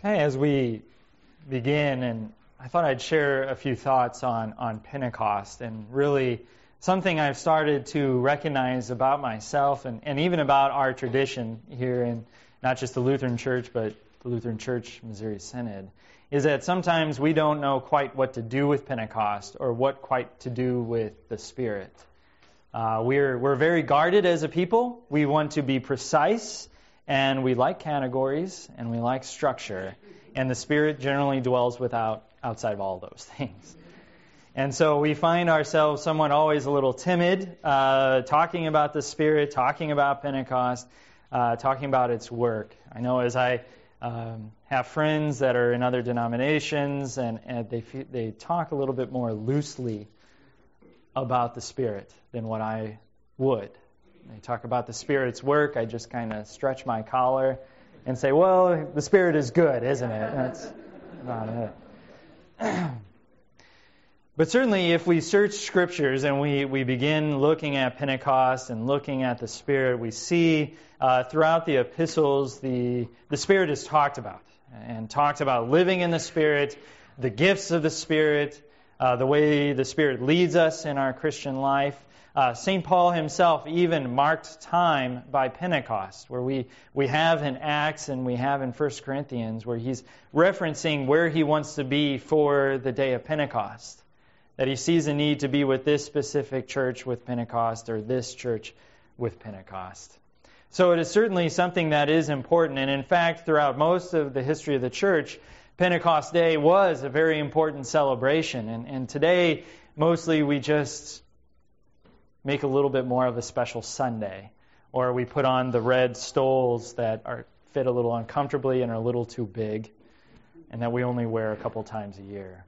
Okay, as we begin, and I thought I'd share a few thoughts on, on Pentecost and really something I've started to recognize about myself and, and even about our tradition here in not just the Lutheran Church, but the Lutheran Church Missouri Synod, is that sometimes we don't know quite what to do with Pentecost or what quite to do with the Spirit. Uh, we're, we're very guarded as a people. We want to be precise and we like categories and we like structure. And the Spirit generally dwells without outside of all those things. And so we find ourselves somewhat always a little timid, uh, talking about the Spirit, talking about Pentecost, uh, talking about its work. I know as I um, have friends that are in other denominations, and, and they they talk a little bit more loosely about the Spirit than what I would. They talk about the Spirit's work. I just kind of stretch my collar and say, well, the Spirit is good, isn't it? That's not it. but certainly, if we search scriptures and we, we begin looking at Pentecost and looking at the Spirit, we see uh, throughout the epistles the, the Spirit is talked about and talked about living in the Spirit, the gifts of the Spirit, uh, the way the Spirit leads us in our Christian life. Uh, St. Paul himself even marked time by Pentecost, where we, we have in Acts and we have in 1 Corinthians, where he's referencing where he wants to be for the day of Pentecost. That he sees a need to be with this specific church with Pentecost or this church with Pentecost. So it is certainly something that is important. And in fact, throughout most of the history of the church, Pentecost Day was a very important celebration. And, and today, mostly we just make a little bit more of a special Sunday. Or we put on the red stoles that are fit a little uncomfortably and are a little too big, and that we only wear a couple times a year.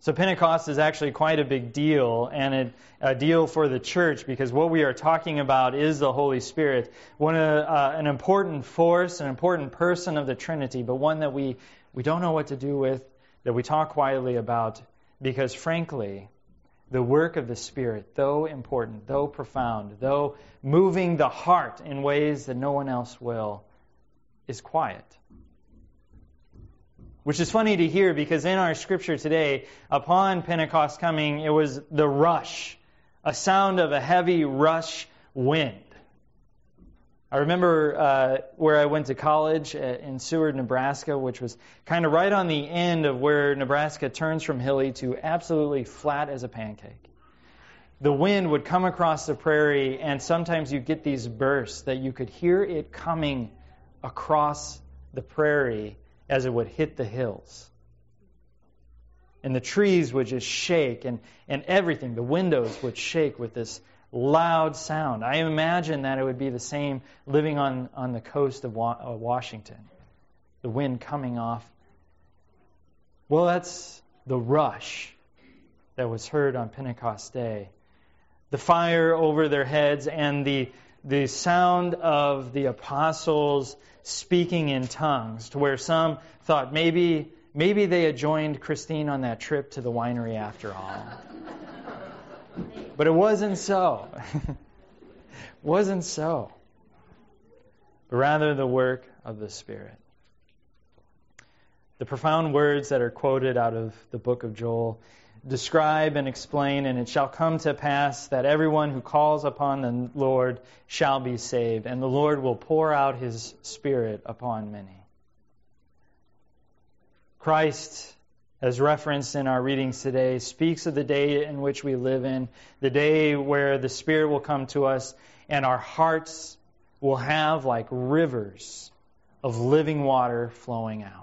So Pentecost is actually quite a big deal, and a, a deal for the church because what we are talking about is the Holy Spirit, one uh, an important force, an important person of the Trinity, but one that we we don't know what to do with, that we talk quietly about, because frankly, the work of the Spirit, though important, though profound, though moving the heart in ways that no one else will, is quiet. Which is funny to hear because in our scripture today, upon Pentecost coming, it was the rush, a sound of a heavy rush wind. I remember uh, where I went to college in Seward, Nebraska, which was kind of right on the end of where Nebraska turns from hilly to absolutely flat as a pancake. The wind would come across the prairie, and sometimes you get these bursts that you could hear it coming across the prairie as it would hit the hills. And the trees would just shake, and, and everything, the windows would shake with this loud sound. I imagine that it would be the same living on, on the coast of Washington, the wind coming off. Well, that's the rush that was heard on Pentecost Day. The fire over their heads and the, the sound of the apostles speaking in tongues, to where some thought maybe, maybe they had joined Christine on that trip to the winery after all. But it wasn't so. it wasn't so. But rather the work of the Spirit. The profound words that are quoted out of the book of Joel describe and explain, and it shall come to pass that everyone who calls upon the Lord shall be saved, and the Lord will pour out his Spirit upon many. Christ as referenced in our readings today, speaks of the day in which we live in, the day where the Spirit will come to us and our hearts will have like rivers of living water flowing out.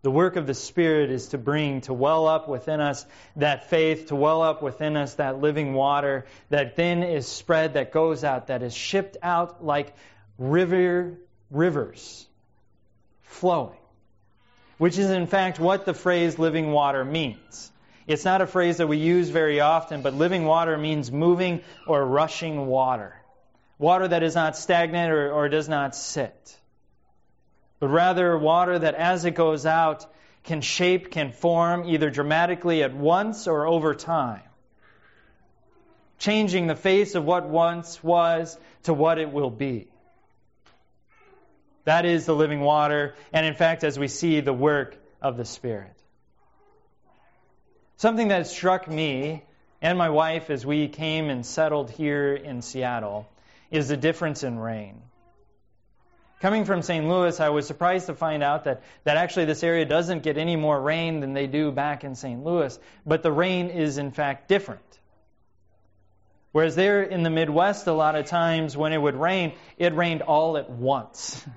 The work of the Spirit is to bring, to well up within us that faith, to well up within us that living water that then is spread, that goes out, that is shipped out like river, rivers flowing which is in fact what the phrase living water means. It's not a phrase that we use very often, but living water means moving or rushing water. Water that is not stagnant or, or does not sit, but rather water that as it goes out can shape, can form either dramatically at once or over time, changing the face of what once was to what it will be. That is the living water, and in fact, as we see, the work of the Spirit. Something that struck me and my wife as we came and settled here in Seattle is the difference in rain. Coming from St. Louis, I was surprised to find out that, that actually this area doesn't get any more rain than they do back in St. Louis, but the rain is in fact different. Whereas there in the Midwest, a lot of times when it would rain, it rained all at once.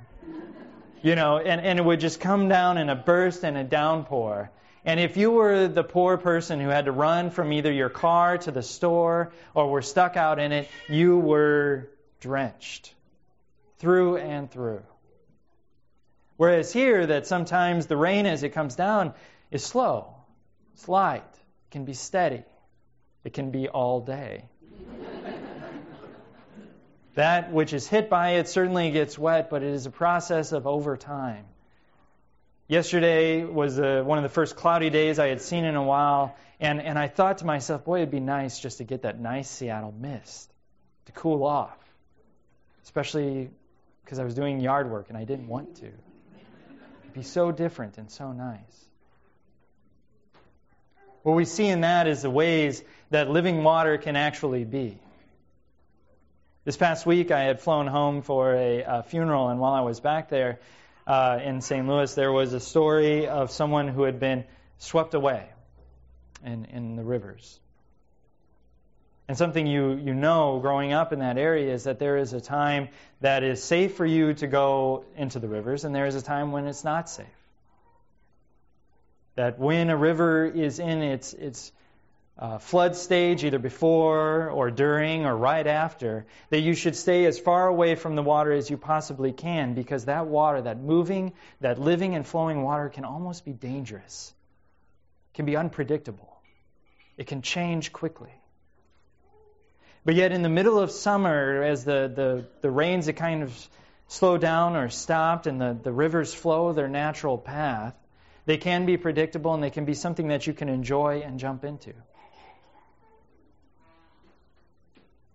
you know, and, and it would just come down in a burst and a downpour. And if you were the poor person who had to run from either your car to the store or were stuck out in it, you were drenched through and through. Whereas here, that sometimes the rain as it comes down is slow, it's light, it can be steady, it can be all day. That which is hit by it certainly gets wet, but it is a process of over time. Yesterday was uh, one of the first cloudy days I had seen in a while, and, and I thought to myself, boy, it'd be nice just to get that nice Seattle mist to cool off, especially because I was doing yard work and I didn't want to. It'd be so different and so nice. What we see in that is the ways that living water can actually be. This past week, I had flown home for a, a funeral, and while I was back there, uh, in St. Louis, there was a story of someone who had been swept away in, in the rivers. And something you, you know growing up in that area is that there is a time that is safe for you to go into the rivers, and there is a time when it's not safe. That when a river is in its, its uh, flood stage, either before or during or right after, that you should stay as far away from the water as you possibly can because that water, that moving, that living and flowing water, can almost be dangerous, can be unpredictable, it can change quickly. But yet, in the middle of summer, as the, the, the rains have kind of slowed down or stopped and the, the rivers flow their natural path, they can be predictable and they can be something that you can enjoy and jump into.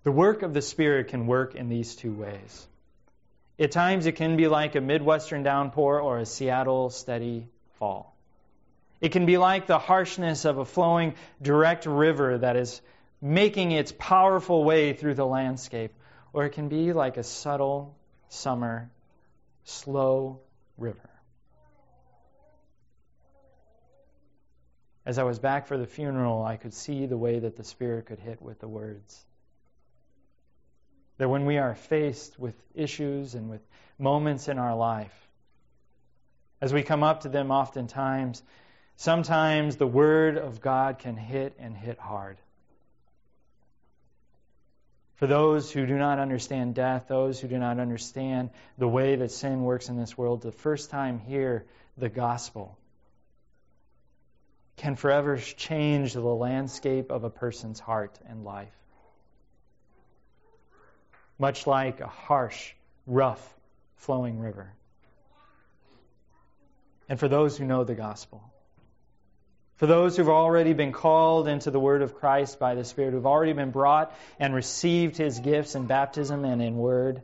The work of the Spirit can work in these two ways. At times, it can be like a Midwestern downpour or a Seattle steady fall. It can be like the harshness of a flowing direct river that is making its powerful way through the landscape, or it can be like a subtle summer, slow river. As I was back for the funeral, I could see the way that the Spirit could hit with the words. That when we are faced with issues and with moments in our life, as we come up to them oftentimes, sometimes the Word of God can hit and hit hard. For those who do not understand death, those who do not understand the way that sin works in this world, the first time hear the gospel can forever change the landscape of a person's heart and life much like a harsh, rough, flowing river. And for those who know the gospel, for those who've already been called into the word of Christ by the Spirit, who've already been brought and received his gifts in baptism and in word, it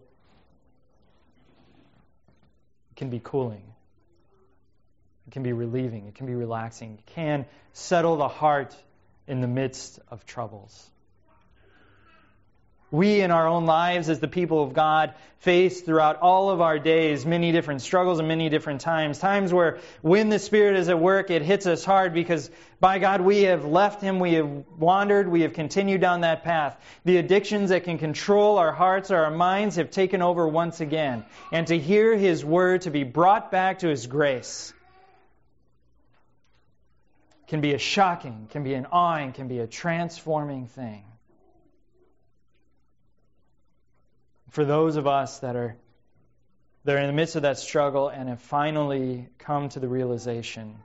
can be cooling. It can be relieving. It can be relaxing. It can settle the heart in the midst of troubles we in our own lives as the people of God face throughout all of our days many different struggles and many different times. Times where when the Spirit is at work, it hits us hard because by God we have left Him, we have wandered, we have continued down that path. The addictions that can control our hearts or our minds have taken over once again. And to hear His word, to be brought back to His grace, can be a shocking, can be an awing, can be a transforming thing. For those of us that are that are in the midst of that struggle and have finally come to the realization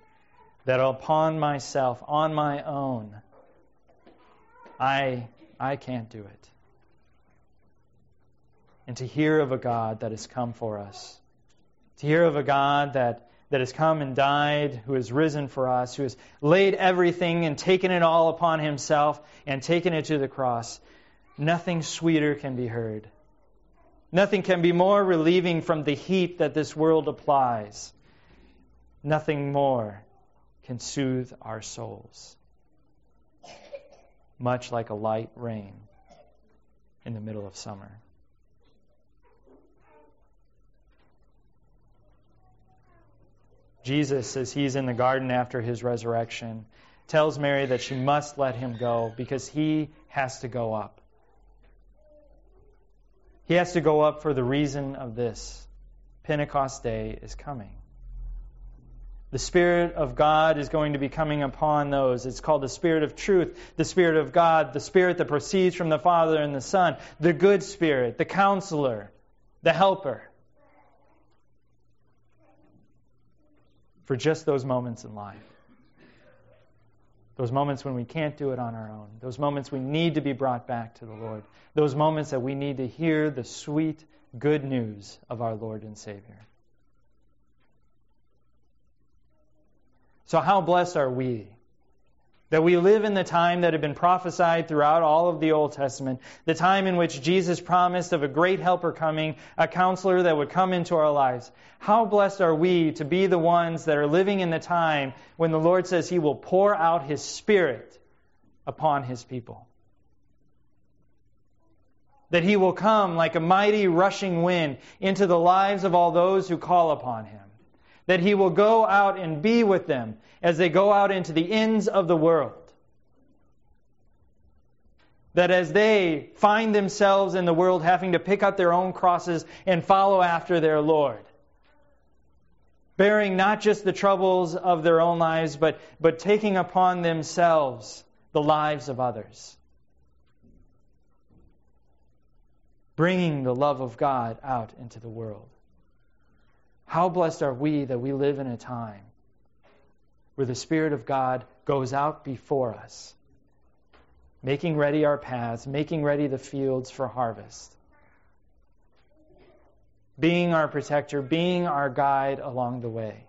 that upon myself, on my own, I I can't do it. And to hear of a God that has come for us, to hear of a God that that has come and died, who has risen for us, who has laid everything and taken it all upon himself and taken it to the cross, nothing sweeter can be heard Nothing can be more relieving from the heat that this world applies. Nothing more can soothe our souls. Much like a light rain in the middle of summer. Jesus, as he's in the garden after his resurrection, tells Mary that she must let him go because he has to go up. He has to go up for the reason of this Pentecost Day is coming. The Spirit of God is going to be coming upon those. It's called the Spirit of truth, the Spirit of God, the Spirit that proceeds from the Father and the Son, the good Spirit, the counselor, the helper. For just those moments in life. Those moments when we can't do it on our own. Those moments we need to be brought back to the Lord. Those moments that we need to hear the sweet, good news of our Lord and Savior. So, how blessed are we that we live in the time that had been prophesied throughout all of the Old Testament, the time in which Jesus promised of a great helper coming, a counselor that would come into our lives. How blessed are we to be the ones that are living in the time when the Lord says He will pour out His Spirit upon His people. That He will come like a mighty rushing wind into the lives of all those who call upon Him that he will go out and be with them as they go out into the ends of the world. That as they find themselves in the world having to pick up their own crosses and follow after their Lord, bearing not just the troubles of their own lives, but, but taking upon themselves the lives of others. Bringing the love of God out into the world. How blessed are we that we live in a time where the Spirit of God goes out before us, making ready our paths, making ready the fields for harvest, being our protector, being our guide along the way.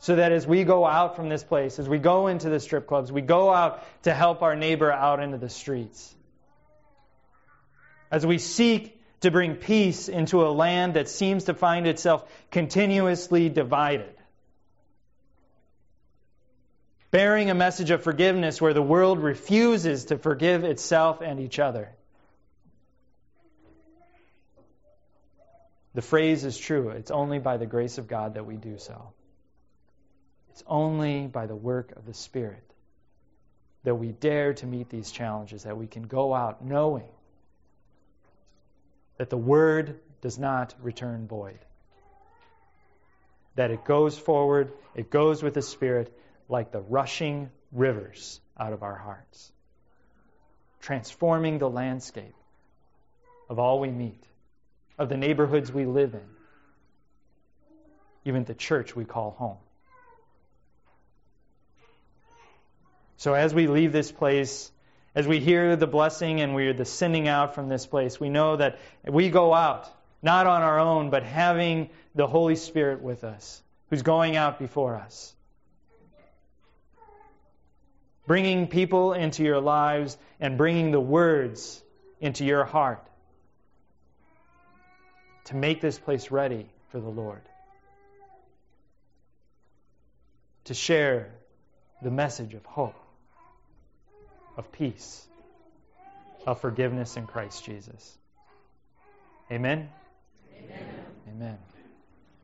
So that as we go out from this place, as we go into the strip clubs, we go out to help our neighbor out into the streets. As we seek to bring peace into a land that seems to find itself continuously divided. Bearing a message of forgiveness where the world refuses to forgive itself and each other. The phrase is true. It's only by the grace of God that we do so. It's only by the work of the Spirit that we dare to meet these challenges, that we can go out knowing that the word does not return void. That it goes forward, it goes with the Spirit like the rushing rivers out of our hearts, transforming the landscape of all we meet, of the neighborhoods we live in, even the church we call home. So as we leave this place, as we hear the blessing and we're the sending out from this place, we know that we go out, not on our own, but having the Holy Spirit with us, who's going out before us. Bringing people into your lives and bringing the words into your heart to make this place ready for the Lord. To share the message of hope of peace, of forgiveness in Christ Jesus. Amen? Amen. Amen.